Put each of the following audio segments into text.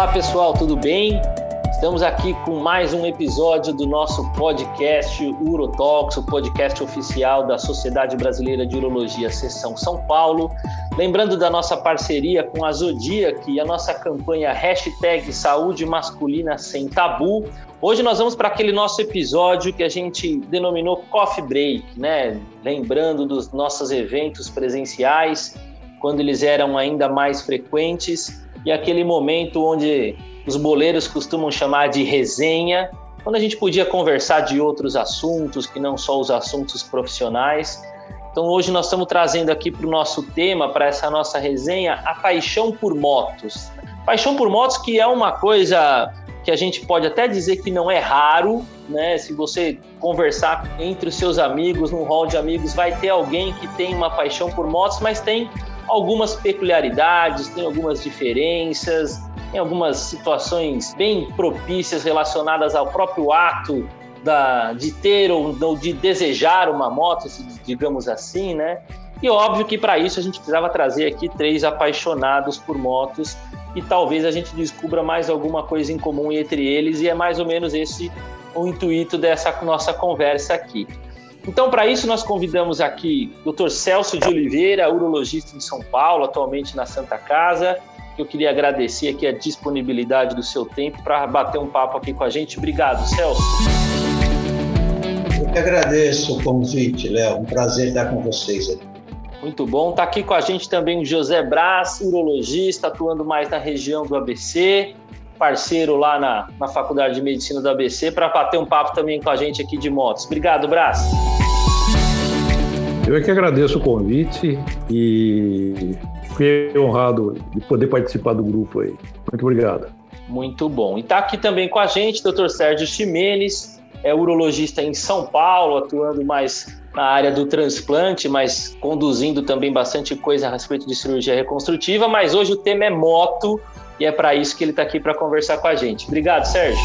Olá pessoal, tudo bem? Estamos aqui com mais um episódio do nosso podcast Urotox, o podcast oficial da Sociedade Brasileira de Urologia, Seção São Paulo. Lembrando da nossa parceria com a Zodiac e a nossa campanha hashtag Saúde Masculina Sem Tabu. Hoje nós vamos para aquele nosso episódio que a gente denominou Coffee Break, né? Lembrando dos nossos eventos presenciais, quando eles eram ainda mais frequentes, e aquele momento onde os boleiros costumam chamar de resenha, quando a gente podia conversar de outros assuntos, que não só os assuntos profissionais. Então hoje nós estamos trazendo aqui para o nosso tema, para essa nossa resenha, a paixão por motos. Paixão por motos que é uma coisa que a gente pode até dizer que não é raro, né? Se você conversar entre os seus amigos, num hall de amigos, vai ter alguém que tem uma paixão por motos, mas tem algumas peculiaridades, tem algumas diferenças, em algumas situações bem propícias relacionadas ao próprio ato da, de ter ou de desejar uma moto, digamos assim, né? E óbvio que para isso a gente precisava trazer aqui três apaixonados por motos e talvez a gente descubra mais alguma coisa em comum entre eles e é mais ou menos esse o intuito dessa nossa conversa aqui. Então, para isso, nós convidamos aqui o Dr. Celso de Oliveira, urologista de São Paulo, atualmente na Santa Casa, eu queria agradecer aqui a disponibilidade do seu tempo para bater um papo aqui com a gente. Obrigado, Celso. Eu que agradeço o convite, Léo. Um prazer estar com vocês aqui. Muito bom. Está aqui com a gente também o José Braz, urologista, atuando mais na região do ABC, parceiro lá na, na Faculdade de Medicina do ABC, para bater um papo também com a gente aqui de motos. Obrigado, Braz. Eu é que agradeço o convite e fiquei honrado de poder participar do grupo aí. Muito obrigado. Muito bom. E está aqui também com a gente o Dr. Sérgio Ximenes, é urologista em São Paulo, atuando mais na área do transplante, mas conduzindo também bastante coisa a respeito de cirurgia reconstrutiva. Mas hoje o tema é moto e é para isso que ele está aqui para conversar com a gente. Obrigado, Sérgio.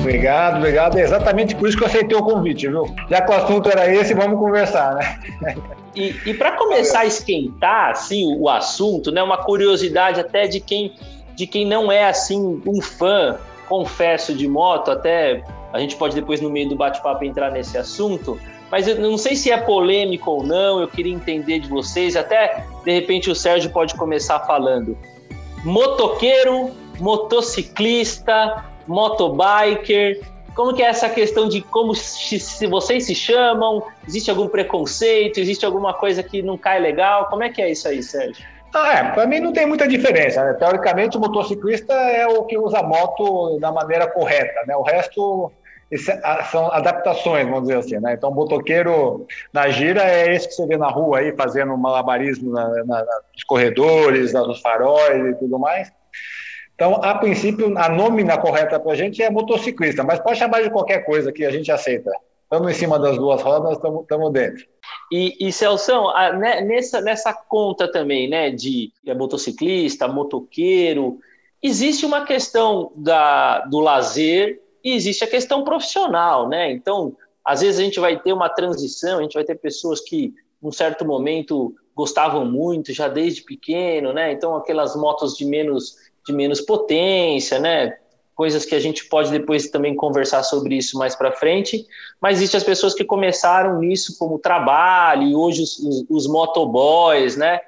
Obrigado, obrigado. É exatamente por isso que eu aceitei o convite, viu? Já que o assunto era esse, vamos conversar, né? E, e para começar a esquentar assim, o assunto, né, uma curiosidade até de quem, de quem não é assim um fã, confesso, de moto, até a gente pode depois no meio do bate-papo entrar nesse assunto, mas eu não sei se é polêmico ou não, eu queria entender de vocês, até de repente o Sérgio pode começar falando. Motoqueiro, motociclista, motobiker? Como que é essa questão de como se, vocês se chamam? Existe algum preconceito? Existe alguma coisa que não cai legal? Como é que é isso aí, Sérgio? Ah, é, para mim não tem muita diferença. Né? Teoricamente, o motociclista é o que usa a moto da maneira correta, né? O resto são adaptações, vamos dizer assim, né? Então, motoqueiro na gira é esse que você vê na rua aí, fazendo malabarismo na, na, nos corredores, nos faróis e tudo mais. Então, a princípio, a nômina correta para a gente é motociclista, mas pode chamar de qualquer coisa que a gente aceita. Estamos em cima das duas rodas, estamos dentro. E, e Celção, nessa, nessa conta também, né, de é motociclista, motoqueiro, existe uma questão da, do lazer e existe a questão profissional, né? Então, às vezes a gente vai ter uma transição, a gente vai ter pessoas que, num certo momento, gostavam muito, já desde pequeno, né? Então, aquelas motos de menos de menos potência, né? Coisas que a gente pode depois também conversar sobre isso mais para frente. Mas existem as pessoas que começaram nisso como trabalho e hoje os, os, os motoboys, né?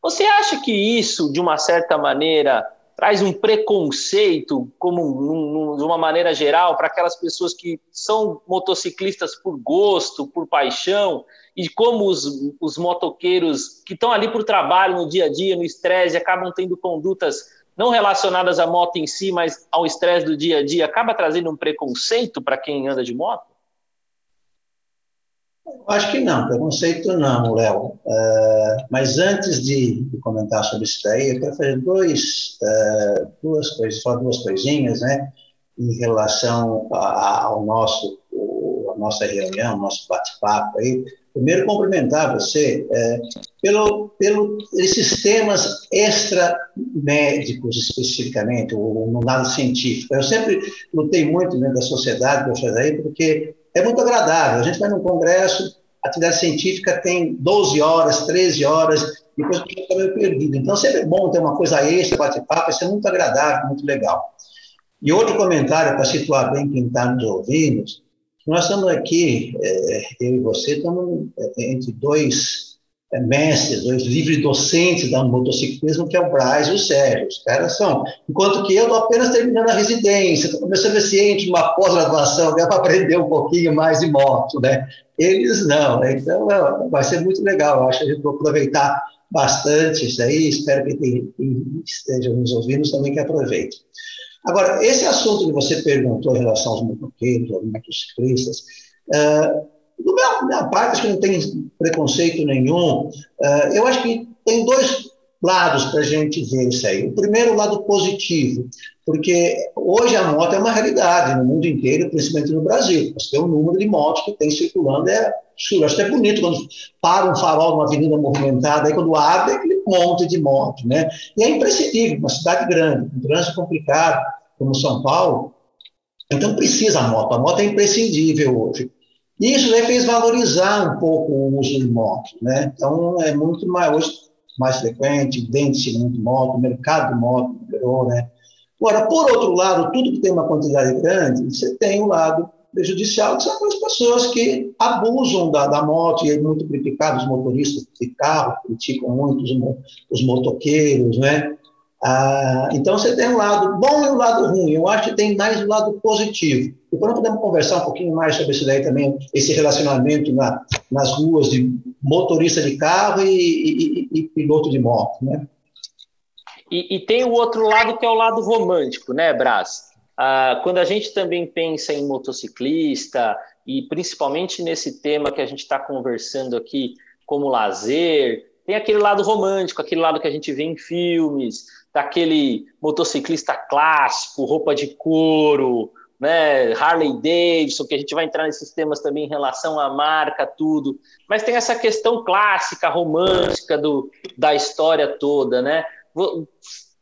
Você acha que isso, de uma certa maneira, traz um preconceito, como de uma maneira geral, para aquelas pessoas que são motociclistas por gosto, por paixão, e como os, os motoqueiros que estão ali por trabalho no dia a dia, no estresse, acabam tendo condutas não relacionadas à moto em si, mas ao estresse do dia a dia, acaba trazendo um preconceito para quem anda de moto? Acho que não, preconceito não, Léo. Uh, mas antes de, de, comentar sobre isso daí, eu quero fazer dois, uh, duas coisas, só duas coisinhas, né, em relação a, ao nosso, o, a nossa reunião, nosso bate-papo aí. Primeiro, cumprimentar você é, pelo, pelo esses temas extra-médicos, especificamente, ou no lado científico. Eu sempre lutei muito dentro da sociedade, aí, porque é muito agradável. A gente vai num congresso, a atividade científica tem 12 horas, 13 horas, depois fica meio perdido. Então, sempre é bom ter uma coisa extra, bate-papo, isso é muito agradável, muito legal. E outro comentário, para situar bem quem está nos ouvindo, nós estamos aqui, é, eu e você, estamos é, entre dois é, mestres, dois livres docentes da motociclismo, que é o Braz e o Sérgio. Os caras são. Enquanto que eu estou apenas terminando a residência, estou começando a ciente uma pós-graduação, né, para aprender um pouquinho mais de moto, né? Eles não, né? Então é, vai ser muito legal. Eu acho que a gente vai aproveitar bastante isso aí. Espero que quem esteja nos ouvindo também que aproveite. Agora, esse assunto que você perguntou em relação aos motoqueiros, aos motociclistas, uh, do meu, minha parte, acho que não tem preconceito nenhum. Uh, eu acho que tem dois lados para a gente ver isso aí. O primeiro, o lado positivo, porque hoje a moto é uma realidade no mundo inteiro, principalmente no Brasil. Você tem um número de motos que tem circulando, é absurdo. Acho até bonito quando para um farol numa avenida movimentada, aí quando abre, é aquele monte de moto, né? E é imprescindível, uma cidade grande, um trânsito complicado, como São Paulo, então precisa a moto. A moto é imprescindível hoje. E isso né, fez valorizar um pouco o uso de moto, né? Então é muito mais hoje mais frequente, vende-se muito moto, o mercado de moto melhorou, né? Agora, por outro lado, tudo que tem uma quantidade grande, você tem o lado prejudicial, que são aquelas pessoas que abusam da, da moto, e é muito criticado os motoristas de carro, criticam muito os, os motoqueiros, né? Ah, então você tem um lado bom e um lado ruim. Eu acho que tem mais o um lado positivo. E quando podemos conversar um pouquinho mais sobre isso daí também, esse relacionamento na, nas ruas de motorista de carro e, e, e piloto de moto, né? E, e, tem o outro lado que é o lado romântico, né, Brás? Ah, quando a gente também pensa em motociclista e principalmente nesse tema que a gente está conversando aqui como lazer, tem aquele lado romântico, aquele lado que a gente vê em filmes, daquele motociclista clássico, roupa de couro, né, Harley Davidson, que a gente vai entrar nesses temas também em relação à marca, tudo. Mas tem essa questão clássica, romântica do, da história toda, né?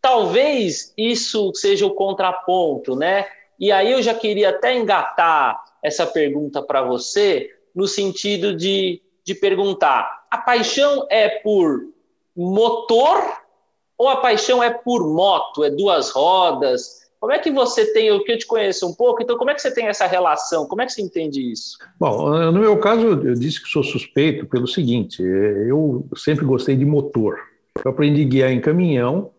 Talvez isso seja o contraponto, né? E aí eu já queria até engatar essa pergunta para você, no sentido de, de perguntar: a paixão é por motor ou a paixão é por moto, é duas rodas? Como é que você tem, o que eu te conheço um pouco, então como é que você tem essa relação? Como é que você entende isso? Bom, no meu caso, eu disse que sou suspeito pelo seguinte, eu sempre gostei de motor. Eu aprendi a guiar em caminhão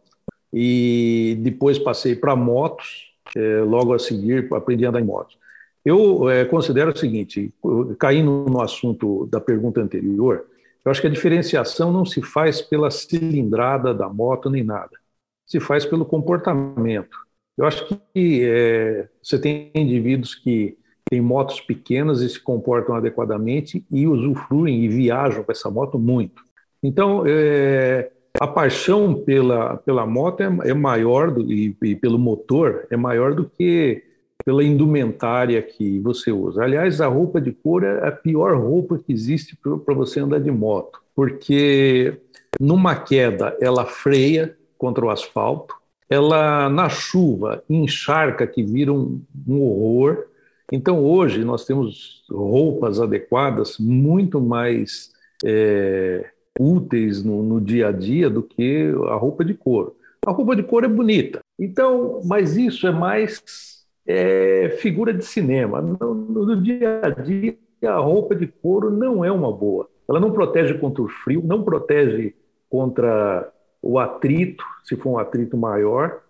e depois passei para motos, é, logo a seguir aprendi a andar em motos. Eu considero o seguinte, caindo no assunto da pergunta anterior, eu acho que a diferenciação não se faz pela cilindrada da moto nem nada, se faz pelo comportamento. Eu acho que é, você tem indivíduos que têm motos pequenas e se comportam adequadamente e usufruem e viajam com essa moto muito. Então, é, a paixão pela, pela moto é, é maior do, e, e, pelo motor é maior do que pela indumentária que você usa. Aliás, a roupa de couro é a pior roupa que existe para você andar de moto, porque numa queda ela freia contra o asfalto, ela na chuva encharca que vira um, um horror. Então hoje nós temos roupas adequadas muito mais é, úteis no, no dia a dia do que a roupa de couro. A roupa de couro é bonita, então, mas isso é mais é figura de cinema. No, no, dia a dia, a roupa de couro não é uma boa. Ela não protege contra o frio, não protege contra o atrito, se for um atrito maior,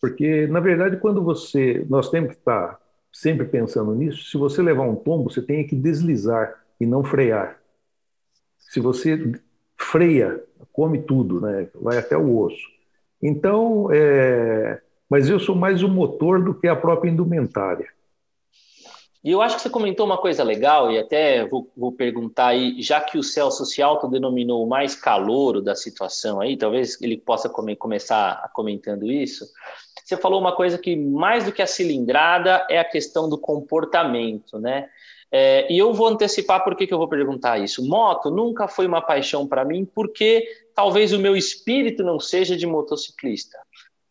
porque, na verdade, quando você. Nós temos que estar sempre pensando nisso. Se você levar um tombo, você tem que deslizar e não frear. Se você freia, come tudo, né? vai até o osso. Então, é, mas eu sou mais o motor do que a própria indumentária. E eu acho que você comentou uma coisa legal, e até vou, vou perguntar aí, já que o Celso se autodenominou o mais calouro da situação aí, talvez ele possa come, começar comentando isso. Você falou uma coisa que mais do que a cilindrada é a questão do comportamento, né? É, e eu vou antecipar por que, que eu vou perguntar isso. Moto nunca foi uma paixão para mim, porque talvez o meu espírito não seja de motociclista.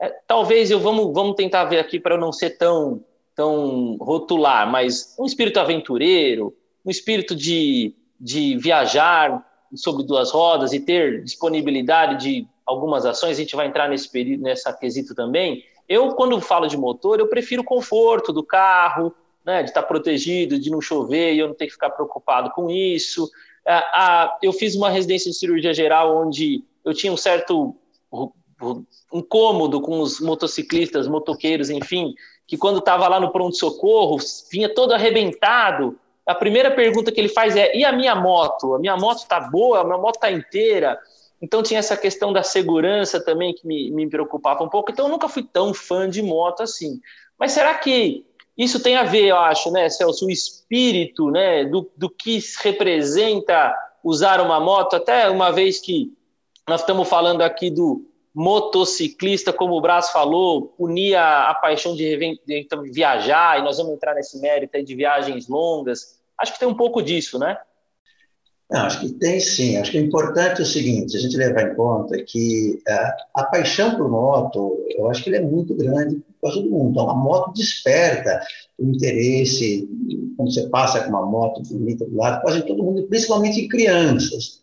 É, talvez eu vamos, vamos tentar ver aqui para não ser tão, tão rotular, mas um espírito aventureiro, um espírito de, de viajar sobre duas rodas e ter disponibilidade de algumas ações, a gente vai entrar nesse período, nessa quesito também. Eu, quando falo de motor, eu prefiro o conforto do carro, né, de estar protegido, de não chover e eu não ter que ficar preocupado com isso. eu fiz uma residência de cirurgia geral onde eu tinha um certo incômodo com os motociclistas, motoqueiros, enfim, que quando estava lá no pronto-socorro, vinha todo arrebentado. A primeira pergunta que ele faz é: e a minha moto? A minha moto está boa? A minha moto está inteira? Então tinha essa questão da segurança também que me, me preocupava um pouco. Então eu nunca fui tão fã de moto assim. Mas será que isso tem a ver, eu acho, né, Celso, o espírito né, do, do que representa usar uma moto? Até uma vez que nós estamos falando aqui do motociclista, como o Brás falou, unia a paixão de, de viajar, e nós vamos entrar nesse mérito de viagens longas. Acho que tem um pouco disso, né? Não, acho que tem sim. Acho que o importante é o seguinte: a gente levar em conta que a, é, a paixão por moto, eu acho que ele é muito grande para todo mundo. Então, a moto desperta o interesse, quando você passa com uma moto bonita do lado, quase todo mundo, principalmente em crianças.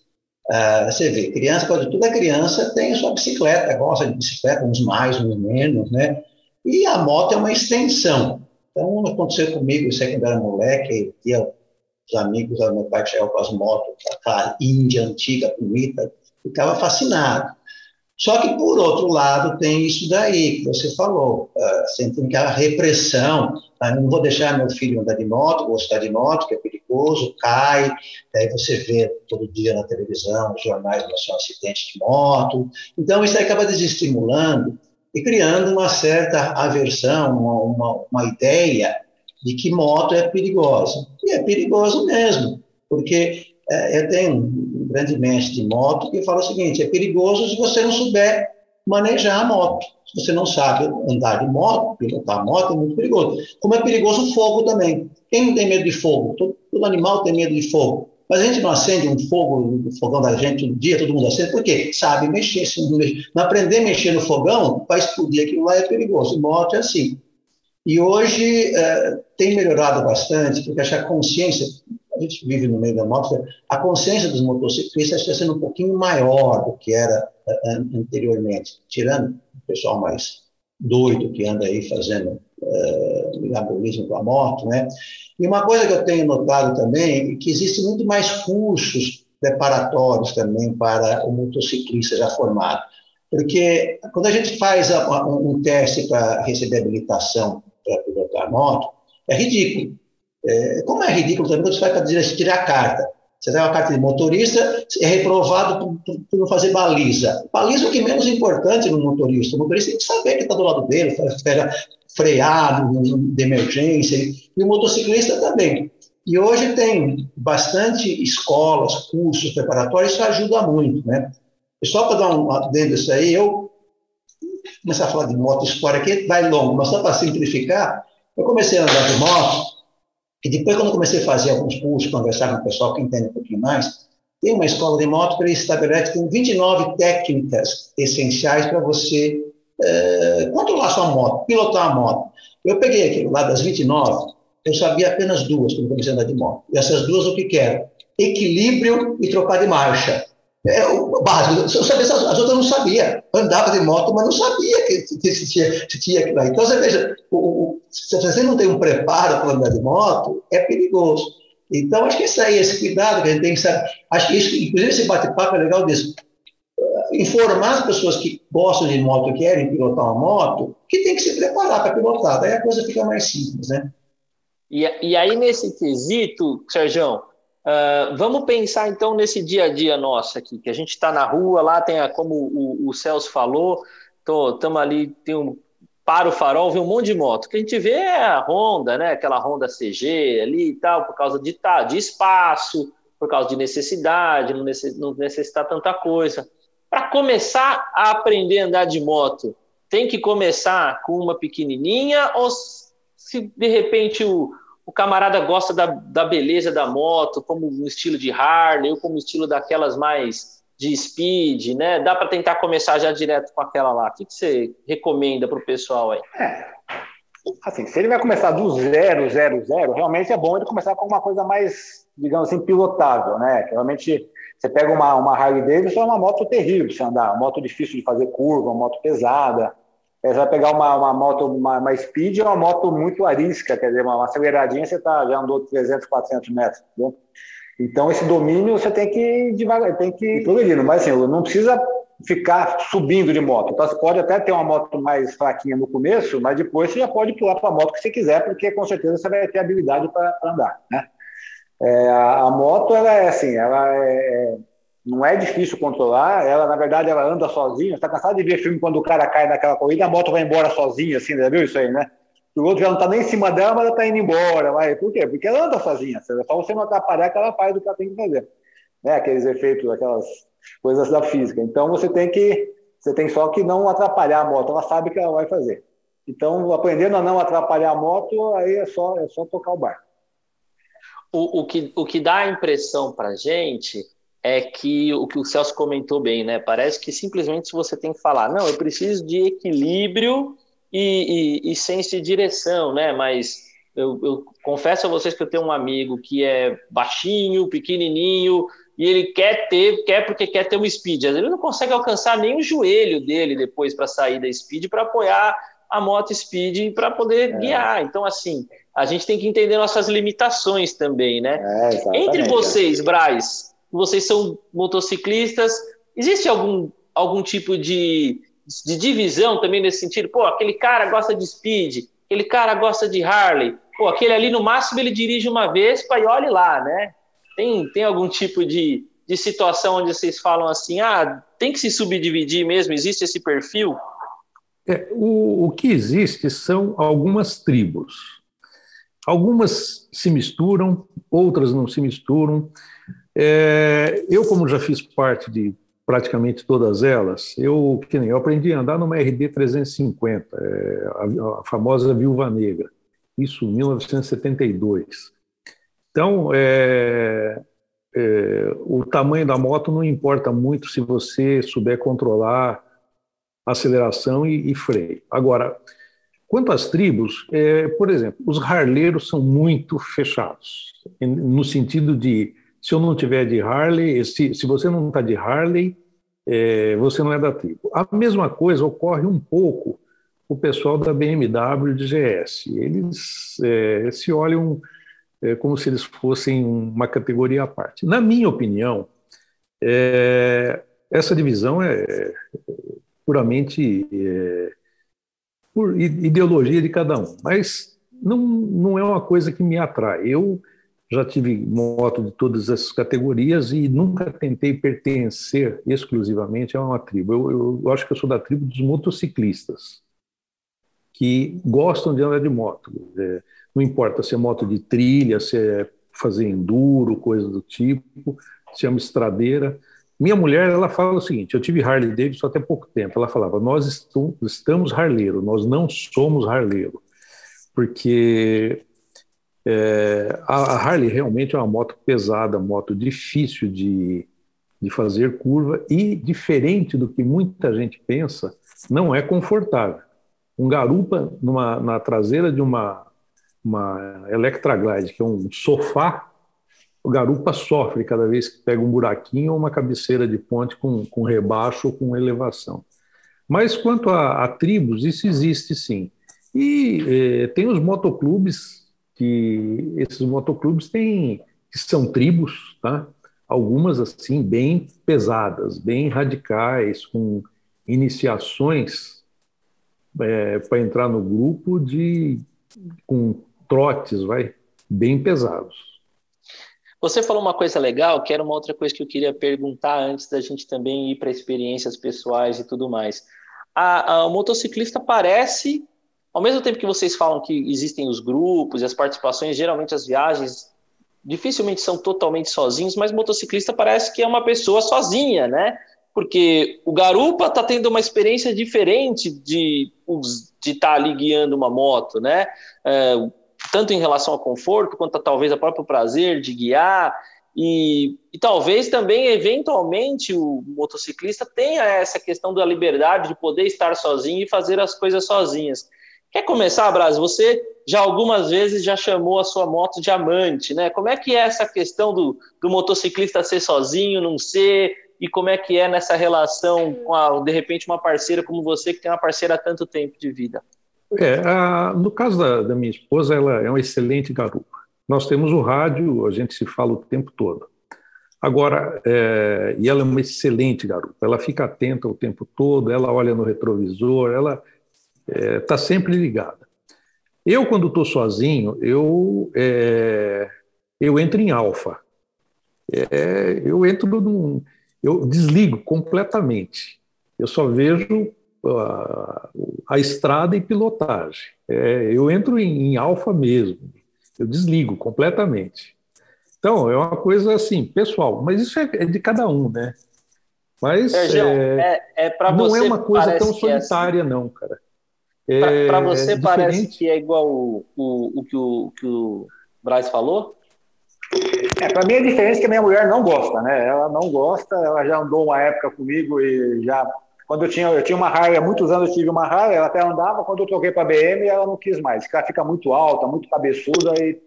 Uh, você vê, criança, quase toda criança tem a sua bicicleta, gosta de bicicleta, uns mais, uns menos, né? E a moto é uma extensão. Então, aconteceu comigo, isso aí quando era moleque, ia os amigos meu pai que chegavam com as motos, aquela Índia antiga, bonita, ficava fascinado. Só que, por outro lado, tem isso daí que você falou, uh, você tem aquela repressão, ah, não vou deixar meu filho andar de moto, gostar de moto, que é perigoso, cai, daí você vê todo dia na televisão, nos jornais, um acidente de moto, então isso acaba desestimulando e criando uma certa aversão, uma, uma, uma ideia de que moto é perigosa. E é perigoso mesmo, porque é, eu tenho grande mestre de moto que fala o seguinte: é perigoso se você não souber manejar a moto. Se você não sabe andar de moto, pilotar a moto, é muito perigoso. Como é perigoso o fogo também. Quem não tem medo de fogo? Todo, todo animal tem medo de fogo. Mas a gente não acende um fogo no fogão da gente todo dia, todo mundo acende, por quê? Sabe mexer. Se não, não aprender a mexer no fogão, vai explodir aquilo lá, é perigoso. Moto é assim. E hoje é, tem melhorado bastante, porque acho que a consciência, a gente vive no meio da moto, a consciência dos motociclistas está sendo um pouquinho maior do que era é, anteriormente, tirando o pessoal mais doido que anda aí fazendo é, com a moto, né? E uma coisa que eu tenho notado também é que existe muito mais cursos preparatórios também para o motociclista já formado. Porque quando a gente faz um teste para receber habilitação para pilotar moto, é ridículo. É, como é ridículo também quando você vai para tirar a carta. Você tem uma carta de motorista, é reprovado por, por, não fazer baliza. Baliza é o que é menos importante no motorista. O motorista tem que saber que está do lado dele, freado, de emergência, e o motociclista também. E hoje tem bastante escolas, cursos preparatórios, isso ajuda muito, né? E só para dar um dedo isso aí, eu começar a falar de moto história aqui, vai longo, mas só para simplificar, eu comecei a andar de moto, e depois, quando eu comecei a fazer alguns cursos, conversar com o pessoal que entende um pouquinho mais, tem uma escola de moto que ele estabelece com 29 técnicas essenciais para você é, controlar sua moto, pilotar a moto. Eu peguei aquilo lá das 29, eu sabia apenas duas quando comecei a andar de moto. E essas duas, o que, que? Equilíbrio e trocar de marcha. É o básico. Eu sabia, as outras não sabia. Andava de moto, mas não sabia que, que se, tinha, tinha aquilo aí. Então, você veja, o, se você não tem um preparo para andar de moto, é perigoso. Então, acho que isso aí, esse cuidado que a gente tem que saber. Acho que isso, inclusive, esse bate-papo é legal disso. Informar as pessoas que gostam de moto, querem pilotar uma moto, que tem que se preparar para pilotar. Daí a coisa fica mais simples, né? E, e aí, nesse quesito, Sérgio, Uh, vamos pensar então nesse dia a dia nosso aqui, que a gente está na rua, lá tem, a, como o, o Celso falou, estamos ali, tem um para o farol, vê um monte de moto. O que a gente vê é a Honda, né? Aquela Honda CG ali e tal, por causa de, tá, de espaço, por causa de necessidade, não, necess, não necessitar tanta coisa. Para começar a aprender a andar de moto, tem que começar com uma pequenininha ou se de repente o, o camarada gosta da, da beleza da moto, como um estilo de Harley, ou como estilo daquelas mais de speed, né? Dá para tentar começar já direto com aquela lá. O que, que você recomenda para o pessoal aí? É. Assim, se ele vai começar do zero, zero, zero, realmente é bom ele começar com uma coisa mais, digamos assim, pilotável, né? Que realmente você pega uma, uma Harley Davidson, é uma moto terrível de você andar, uma moto difícil de fazer curva, uma moto pesada. É, você vai pegar uma, uma moto, uma, uma Speed, é uma moto muito arisca, quer dizer, uma, uma aceleradinha, você tá, já andou 300, 400 metros, entendeu? Então, esse domínio você tem que devagar, tem que ir progredindo. Mas, assim, não precisa ficar subindo de moto. Então, você pode até ter uma moto mais fraquinha no começo, mas depois você já pode pular para a moto que você quiser, porque com certeza você vai ter habilidade para andar, né? É, a, a, moto, ela é assim, ela é, é, não é difícil controlar, ela, na verdade, ela anda sozinha. Você está cansado de ver filme quando o cara cai naquela corrida, a moto vai embora sozinha, assim, já viu isso aí, né? O outro já não está nem em cima dela, mas ela está indo embora. Vai. Por quê? Porque ela anda sozinha. É só você não atrapalhar que ela faz o que ela tem que fazer. Né? Aqueles efeitos, aquelas coisas da física. Então você tem que você tem só que não atrapalhar a moto. Ela sabe o que ela vai fazer. Então, aprendendo a não atrapalhar a moto, aí é só, é só tocar o barco o, o, que, o que dá a impressão para gente é que o que o Celso comentou bem, né? Parece que simplesmente você tem que falar, não, eu preciso de equilíbrio e, e, e senso de direção, né? Mas eu, eu, confesso a vocês que eu tenho um amigo que é baixinho, pequenininho, e ele quer ter, quer porque quer ter um speed. Ele não consegue alcançar nem o joelho dele depois para sair da speed para apoiar a moto speed para poder é. guiar. Então, assim, a gente tem que entender nossas limitações também, né? É, Entre vocês, Braz, vocês são motociclistas, existe algum, algum tipo de, de divisão também nesse sentido? Pô, aquele cara gosta de speed, aquele cara gosta de Harley, pô, aquele ali no máximo ele dirige uma vez e olhe lá, né? Tem, tem algum tipo de, de situação onde vocês falam assim, ah, tem que se subdividir mesmo, existe esse perfil? É, o, o que existe são algumas tribos. Algumas se misturam, outras não se misturam. É, eu, como já fiz parte de praticamente todas elas, eu, que nem, eu aprendi a andar numa RD 350, é, a, a, famosa Viúva Negra, isso em 1972. Então, é, é, o tamanho da moto não importa muito se você souber controlar aceleração e, e freio. Agora, Quanto às tribos, é, por exemplo, os harleiros são muito fechados, no sentido de, se eu não tiver de Harley, se, se você não está de Harley, é, você não é da tribo. A mesma coisa ocorre um pouco o pessoal da BMW de GS. Eles é, se olham é, como se eles fossem uma categoria à parte. Na minha opinião, é, essa divisão é puramente é, por ideologia de cada um, mas não, não é uma coisa que me atrai. Eu já tive moto de todas essas categorias e nunca tentei pertencer exclusivamente a uma tribo. Eu, eu acho que eu sou da tribo dos motociclistas, que gostam de andar de moto. É, não importa se é moto de trilha, se é fazer enduro, coisa do tipo, se é uma estradeira. Minha mulher, ela fala o seguinte: eu tive Harley Davidson até pouco tempo. Ela falava: nós estamos harleiro, nós não somos harleiro, porque é, a, Harley realmente é uma moto pesada, moto difícil de, de fazer curva e diferente do que muita gente pensa, não é confortável. Um garupa numa, na traseira de uma, uma Electra Glide, que é um sofá o garupa sofre cada vez que pega um buraquinho ou uma cabeceira de ponte com, com rebaixo ou com elevação. Mas quanto a, a tribos, isso existe sim. E eh, tem os motoclubes, que esses motoclubes têm, que são tribos, tá? algumas assim bem pesadas, bem radicais, com iniciações é, para entrar no grupo de com trotes, vai bem pesados. Você falou uma coisa legal, que era uma outra coisa que eu queria perguntar antes da gente também ir para experiências pessoais e tudo mais. A, a, o motociclista parece, ao mesmo tempo que vocês falam que existem os grupos e as participações, geralmente as viagens dificilmente são totalmente sozinhos, mas motociclista parece que é uma pessoa sozinha, né? Porque o garupa está tendo uma experiência diferente de de estar tá ali guiando uma moto, né? É, tanto em relação ao conforto, quanto a, talvez ao próprio prazer de guiar, e, e, talvez também, eventualmente, o motociclista tenha essa questão da liberdade de poder estar sozinho e fazer as coisas sozinhas. Quer começar, Braz? Você já algumas vezes já chamou a sua moto diamante, né? Como é que é essa questão do, do motociclista ser sozinho, não ser? E como é que é nessa relação com, a, de repente, uma parceira como você, que tem uma parceira há tanto tempo de vida? É, a, no caso da, da, minha esposa, ela é uma excelente garupa. Nós temos o rádio, a gente se fala o tempo todo. Agora, é, e ela é uma excelente garupa, ela fica atenta o tempo todo, ela olha no retrovisor, ela está é, tá sempre ligada. Eu, quando estou sozinho, eu, é, eu entro em alfa. É, eu entro num. Eu desligo completamente. Eu só vejo a, a estrada e pilotagem. É, eu entro em, em alfa mesmo. Eu desligo completamente. Então, é uma coisa assim, pessoal, mas isso é, é de cada um, né? Mas Sergio, é, é, é não é uma coisa tão é assim. solitária, assim. não, cara. É, Para você parece que é igual o, o, o, que o que o Braz falou? É, para mim a diferença é que a minha mulher não gosta, né? Ela não gosta, ela já andou uma época comigo e já quando eu tinha eu tinha uma Harley há muitos anos eu tive uma Harley, ela até andava, quando eu troquei para BM ela não quis mais, porque ela fica muito alta, muito cabeçuda e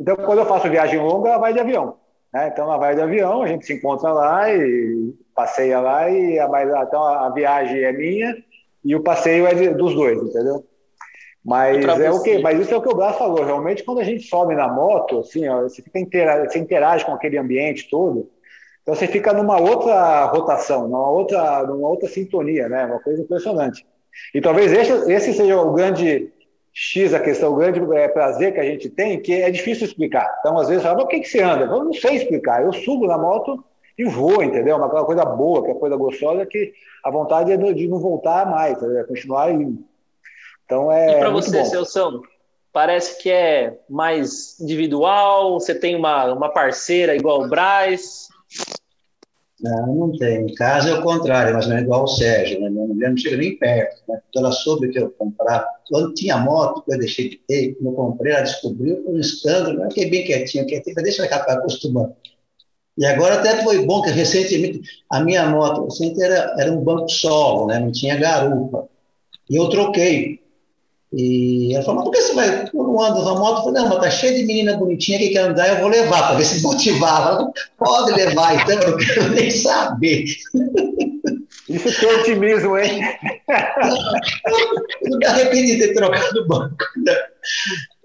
então quando eu faço viagem longa ela vai de avião, né? Então ela vai de avião, a gente se encontra lá e passeia lá e a, então a viagem é minha e o passeio é de, dos dois, entendeu? Mas é o que, mas isso é o que o Blas falou. Realmente, quando a gente sobe na moto, assim, ó, você fica intera você interage com aquele ambiente todo, então você fica numa outra rotação, numa outra, numa outra sintonia, né? Uma coisa impressionante. E talvez esse, esse seja o grande X, a questão, o grande é, prazer que a gente tem, que é difícil explicar. Então, às vezes, fala, por que, que você anda? Eu não sei explicar. Eu subo na moto e vou, entendeu? Uma coisa boa, que é coisa gostosa, que a vontade é de não voltar mais, é continuar indo. Então é. E para você, Celção, parece que é mais individual? Você tem uma, uma parceira igual o Braz? Não, não tem. Em casa é o contrário, mas não é igual o Sérgio. Né? Minha mulher não chega nem perto. Né? Quando ela soube que eu comprar, quando tinha moto, que eu deixei de ter, quando eu comprei, ela descobriu, um escândalo. Eu fiquei bem quietinho, quietinho, deixa ela ficar acostumando. E agora até foi bom que recentemente a minha moto recente era, era um banco solo, né? não tinha garupa. E eu troquei. E ela falou, mas por que você vai, quando anda na moto? Eu falei, não, mas tá cheio de menina bonitinha que quer andar, eu vou levar, para ver se motivava. Pode levar, então, eu não quero nem saber. Isso que é otimismo, hein? Não me arrependi de ter trocado o banco.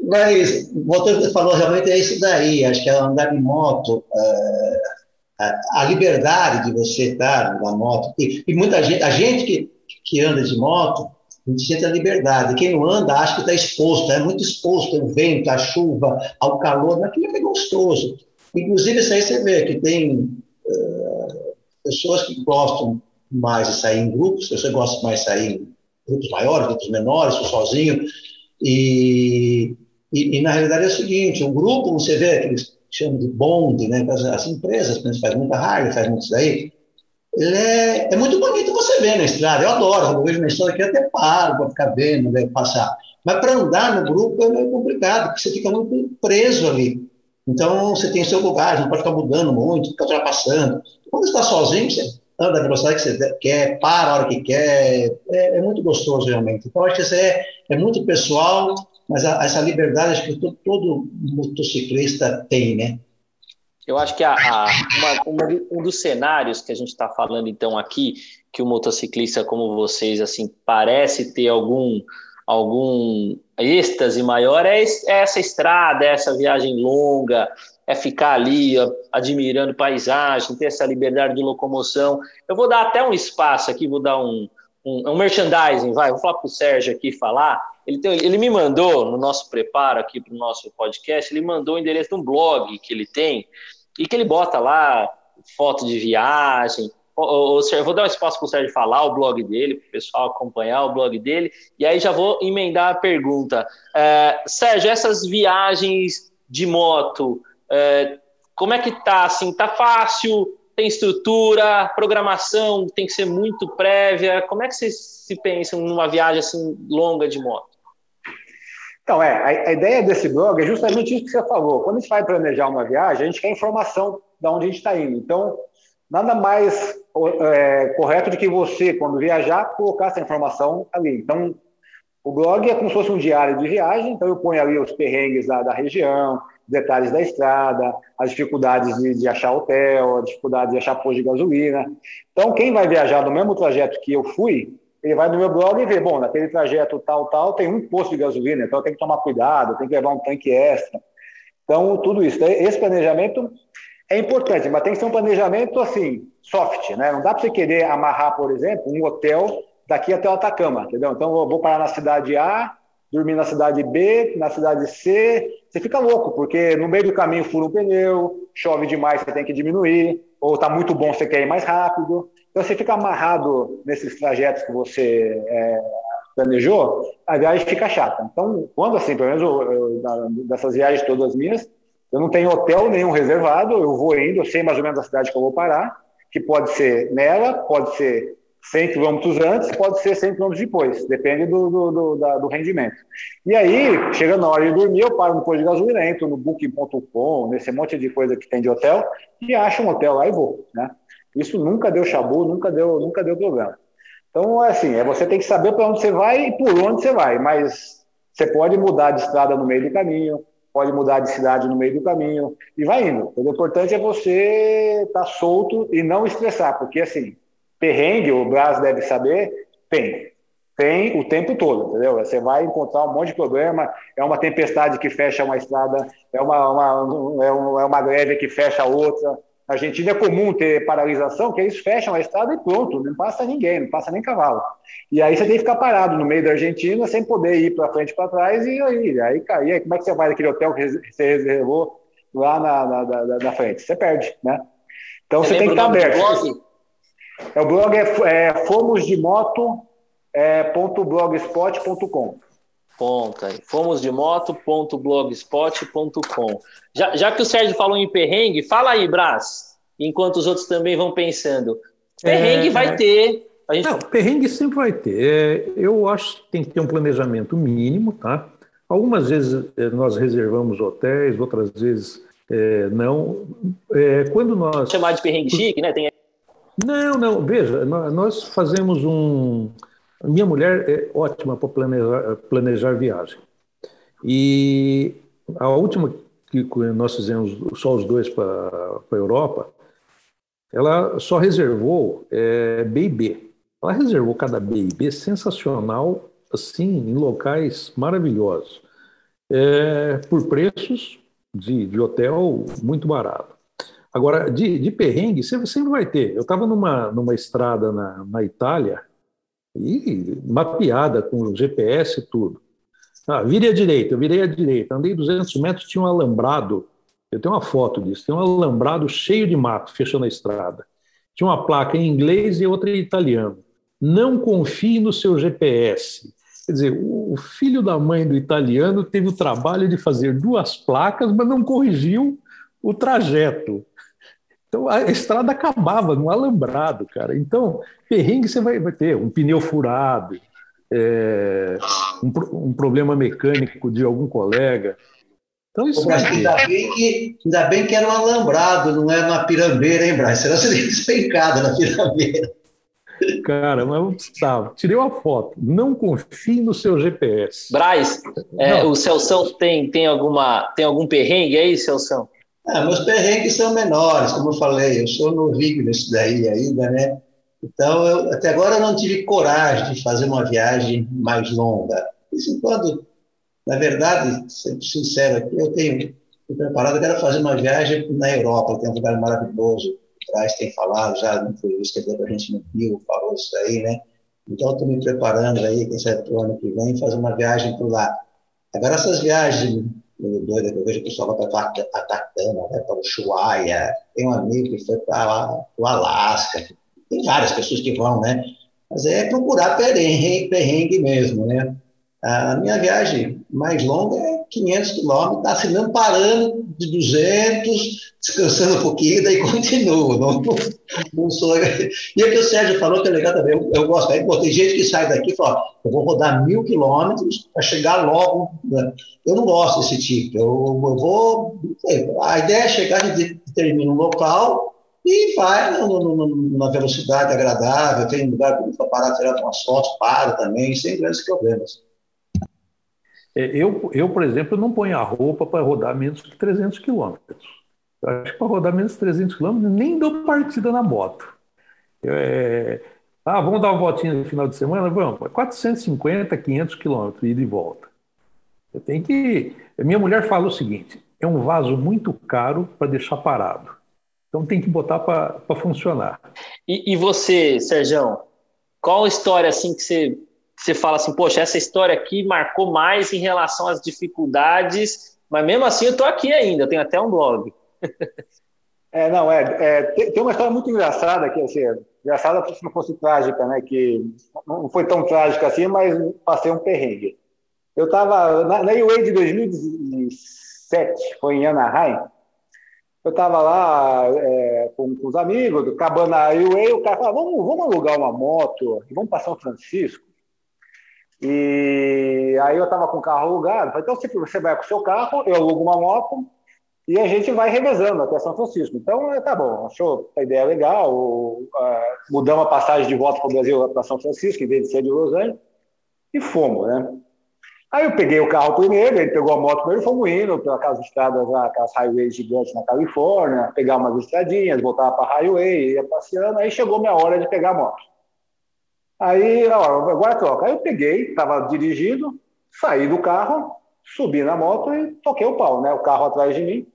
Mas, voltando ao que falou, realmente é isso daí. Acho que é andar de moto, é, a, liberdade de você estar na moto. E, e, muita gente, a gente que, que anda de moto, a gente sente a liberdade. Quem não anda, acha que está exposto, é muito exposto ao vento, à chuva, ao calor, aquilo é gostoso. Inclusive, isso aí você vê que tem uh, pessoas que gostam mais de sair em grupos, pessoas gostam mais de sair em grupos maiores, grupos menores, sozinho. E, e, e, na realidade é o seguinte: o grupo, você vê que eles chamam de bonde, né? As, as empresas, faz muita Harley, faz muito isso aí. Ele é, é muito bonito você ver na estrada. Eu adoro, eu vejo na estrada aqui, eu até paro para ficar vendo, né, passar. Mas para andar no grupo é complicado, porque você fica muito preso ali. Então, você tem seu lugar, não pode ficar mudando muito, fica ultrapassando. Quando você está sozinho, você anda na velocidade que você quer, para a hora que quer. É, é muito gostoso, realmente. Então, acho que isso é, é muito pessoal mas a, essa liberdade acho que todo, todo, motociclista tem, né? Eu acho que a, a uma, uma, um dos cenários que a gente está falando então aqui, que o motociclista como vocês assim parece ter algum algum êxtase maior é, é essa estrada, é essa viagem longa, é ficar ali admirando paisagem, ter essa liberdade de locomoção. Eu vou dar até um espaço aqui, vou dar um, um, um merchandising, vai, vou falar para o Sérgio aqui falar. Ele, tem, ele me mandou, no nosso preparo aqui para o nosso podcast, ele mandou o endereço de um blog que ele tem e que ele bota lá foto de viagem. O, o, vou dar um espaço para o Sérgio falar o blog dele, para o pessoal acompanhar o blog dele, e aí já vou emendar a pergunta. É, Sérgio, essas viagens de moto, é, como é que tá? Assim, tá fácil? tem estrutura, programação tem que ser muito prévia. Como é que vocês se pensam numa viagem assim longa de moto? Então, é, a, a, ideia desse blog é justamente isso que você falou. Quando a gente vai planejar uma viagem, a gente quer informação de onde a gente está indo. Então, nada mais é, correto do que você, quando viajar, colocar essa informação ali. Então, O blog é como se fosse um diário de viagem, então eu ponho ali os perrengues da, da região, detalhes da estrada, as dificuldades de, de, achar hotel, a dificuldade de achar posto de gasolina. Então, quem vai viajar no mesmo trajeto que eu fui, ele vai no meu blog e vê, bom, naquele trajeto tal, tal, tem um posto de gasolina, então tem que tomar cuidado, tem que levar um tanque extra. Então, tudo isso. Esse planejamento é importante, mas tem que ser um planejamento, assim, soft, né? Não dá para você querer amarrar, por exemplo, um hotel daqui até o Atacama, entendeu? Então, eu vou parar na cidade A, dormir na cidade B, na cidade C, você fica louco, porque no meio do caminho fura um pneu, chove demais, você tem que diminuir, ou está muito bom, você quer ir mais rápido. Então você fica amarrado nesses trajetos que você é, planejou, a viagem fica chata. Então, quando assim, pelo menos eu, eu, dessas viagens todas minhas, eu não tenho hotel nenhum reservado, eu vou indo, eu sei mais ou menos a cidade que eu vou parar, que pode ser nela, pode ser 100 quilômetros antes, pode ser 100 quilômetros depois, depende do, do, do, da, do, rendimento. E aí, chega na hora de dormir, eu paro no posto de gasolina, entro no booking.com, nesse monte de coisa que tem de hotel, e acho um hotel lá e vou, né? Isso nunca deu chabu, nunca deu, nunca deu problema. Então, é assim, é, você tem que saber para onde você vai e por onde você vai, mas você pode mudar de estrada no meio do caminho, pode mudar de cidade no meio do caminho, e vai indo. O importante é você estar tá solto e não estressar, porque, assim, Perrengue, o Brás deve saber, tem. Tem o tempo todo, entendeu? Você vai encontrar um monte de problema, é uma tempestade que fecha uma estrada, é uma, uma, é uma greve que fecha outra. Na Argentina é comum ter paralisação, que eles fecham a estrada e pronto, não passa ninguém, não passa nem cavalo. E aí você tem que ficar parado no meio da Argentina sem poder ir para frente e para trás, e aí, aí cair. Como é que você vai naquele hotel que você reservou lá na, na, na, na frente? Você perde, né? Então você, você tem que estar aberto. É, o blog é, é fomosdemoto.blogspot.com. É, Ponta aí. Fomosdemoto.blogspot.com. Já, já que o Sérgio falou em perrengue, fala aí, Brás, enquanto os outros também vão pensando. Perrengue é, vai ter. A gente... Não, perrengue sempre vai ter. É, eu acho que tem que ter um planejamento mínimo, tá? Algumas vezes é, nós reservamos hotéis, outras vezes é, não. É, quando nós. Chamar de perrengue chique, né? Tem não, não, veja, nós fazemos um. Minha mulher é ótima para planejar, planejar viagem. E a última que nós fizemos, só os dois para a Europa, ela só reservou é, B e B. Ela reservou cada B e B sensacional, assim, em locais maravilhosos, é, por preços de, de hotel muito barato. Agora, de, de perrengue, você sempre vai ter. Eu estava numa, numa estrada na, na Itália, e mapeada com GPS e tudo. Ah, virei à direita, eu virei à direita, andei 200 metros, tinha um alambrado, eu tenho uma foto disso, tem um alambrado cheio de mato fechando a estrada. Tinha uma placa em inglês e outra em italiano. Não confie no seu GPS. Quer dizer, o filho da mãe do italiano teve o trabalho de fazer duas placas, mas não corrigiu o trajeto. Então a estrada acabava no alambrado, cara. Então, perrengue você vai, vai ter um pneu furado, é, um, um, problema mecânico de algum colega. Então, isso Mas ainda bem, que, ainda bem que era um alambrado, não era uma pirambeira, hein, Braz? Senão seria despencado na pirambeira. Cara, mas eu precisava. Tirei uma foto. Não confie no seu GPS. Braz, é, o Celção tem, tem, alguma, tem algum perrengue aí, Celção? Ah, meus perrengues são menores, como eu falei, eu sou novinho nisso daí ainda, né? Então, eu, até agora eu não tive coragem de fazer uma viagem mais longa. De vez em quando, na verdade, sendo sincero aqui, eu tenho me preparado, eu quero fazer uma viagem na Europa, tem um lugar maravilhoso, atrás tem falado, já no entrevista que deu a gente no Rio, falou isso aí, né? Então, estou me preparando aí, quem sabe para o ano que vem, fazer uma viagem por lá. Agora, essas viagens meio doida, que eu vejo o pessoal vai para Atacama, vai para Ushuaia, tem um amigo que foi para o Alasca, tem várias pessoas que vão, né? Mas é procurar perrengue, perrengue mesmo, né? A minha viagem mais longa é 500 quilômetros, assim, não parando de 200, descansando um pouquinho, daí continuo. Não, não sou... E o que o Sérgio falou que é legal também, eu, eu gosto. Aí, pô, tem gente que sai daqui e fala, eu vou rodar mil quilômetros para chegar logo. Né? Eu não gosto desse tipo. Eu, eu vou. A ideia é chegar e termina um local e vai numa velocidade agradável, tem lugar para parar, tirar umas fotos, para também, sem grandes problemas. É, eu, eu, por exemplo, não ponho a roupa para rodar menos que 300 quilômetros. Eu acho que para rodar menos de 300 quilômetros, nem dou partida na moto. É, ah, vamos dar uma voltinha no final de semana? Vamos. 450, 500 quilômetros, ida e volta. Eu tenho que. Minha mulher fala o seguinte: é um vaso muito caro para deixar parado. Então tem que botar para funcionar. E, e você, Sérgio, qual história assim que você, você fala assim, poxa, essa história aqui marcou mais em relação às dificuldades, mas mesmo assim eu estou aqui ainda, eu tenho até um blog. É, não, é, é tem, tem, uma história muito engraçada que assim, engraçada se não fosse trágica, né? Que não foi tão trágica assim, mas passei um perrengue. Eu estava na, na UA de 2007, foi em Anaheim. Eu estava lá é, com, com, os amigos, acabando a UA, o cara falou: vamos, vamos alugar uma moto vamos para São Francisco. E aí eu estava com o carro alugado. Falei, então, você vai com o seu carro, eu alugo uma moto e a gente vai revezando até São Francisco. Então, é, tá bom, achou a ideia legal, uh, mudamos a passagem de volta para o Brasil para São Francisco, em vez de ser de Los Angeles, e fomos, né? Aí eu peguei o carro primeiro, ele pegou a moto primeiro fomos indo para aquelas estradas aquelas highways gigantes na Califórnia, pegar umas estradinhas, voltar para a highway, ia passeando, aí chegou minha hora de pegar a moto. Aí, ó, agora troca. Aí eu peguei, estava dirigindo, saí do carro, subi na moto e toquei o pau, né? O carro atrás de mim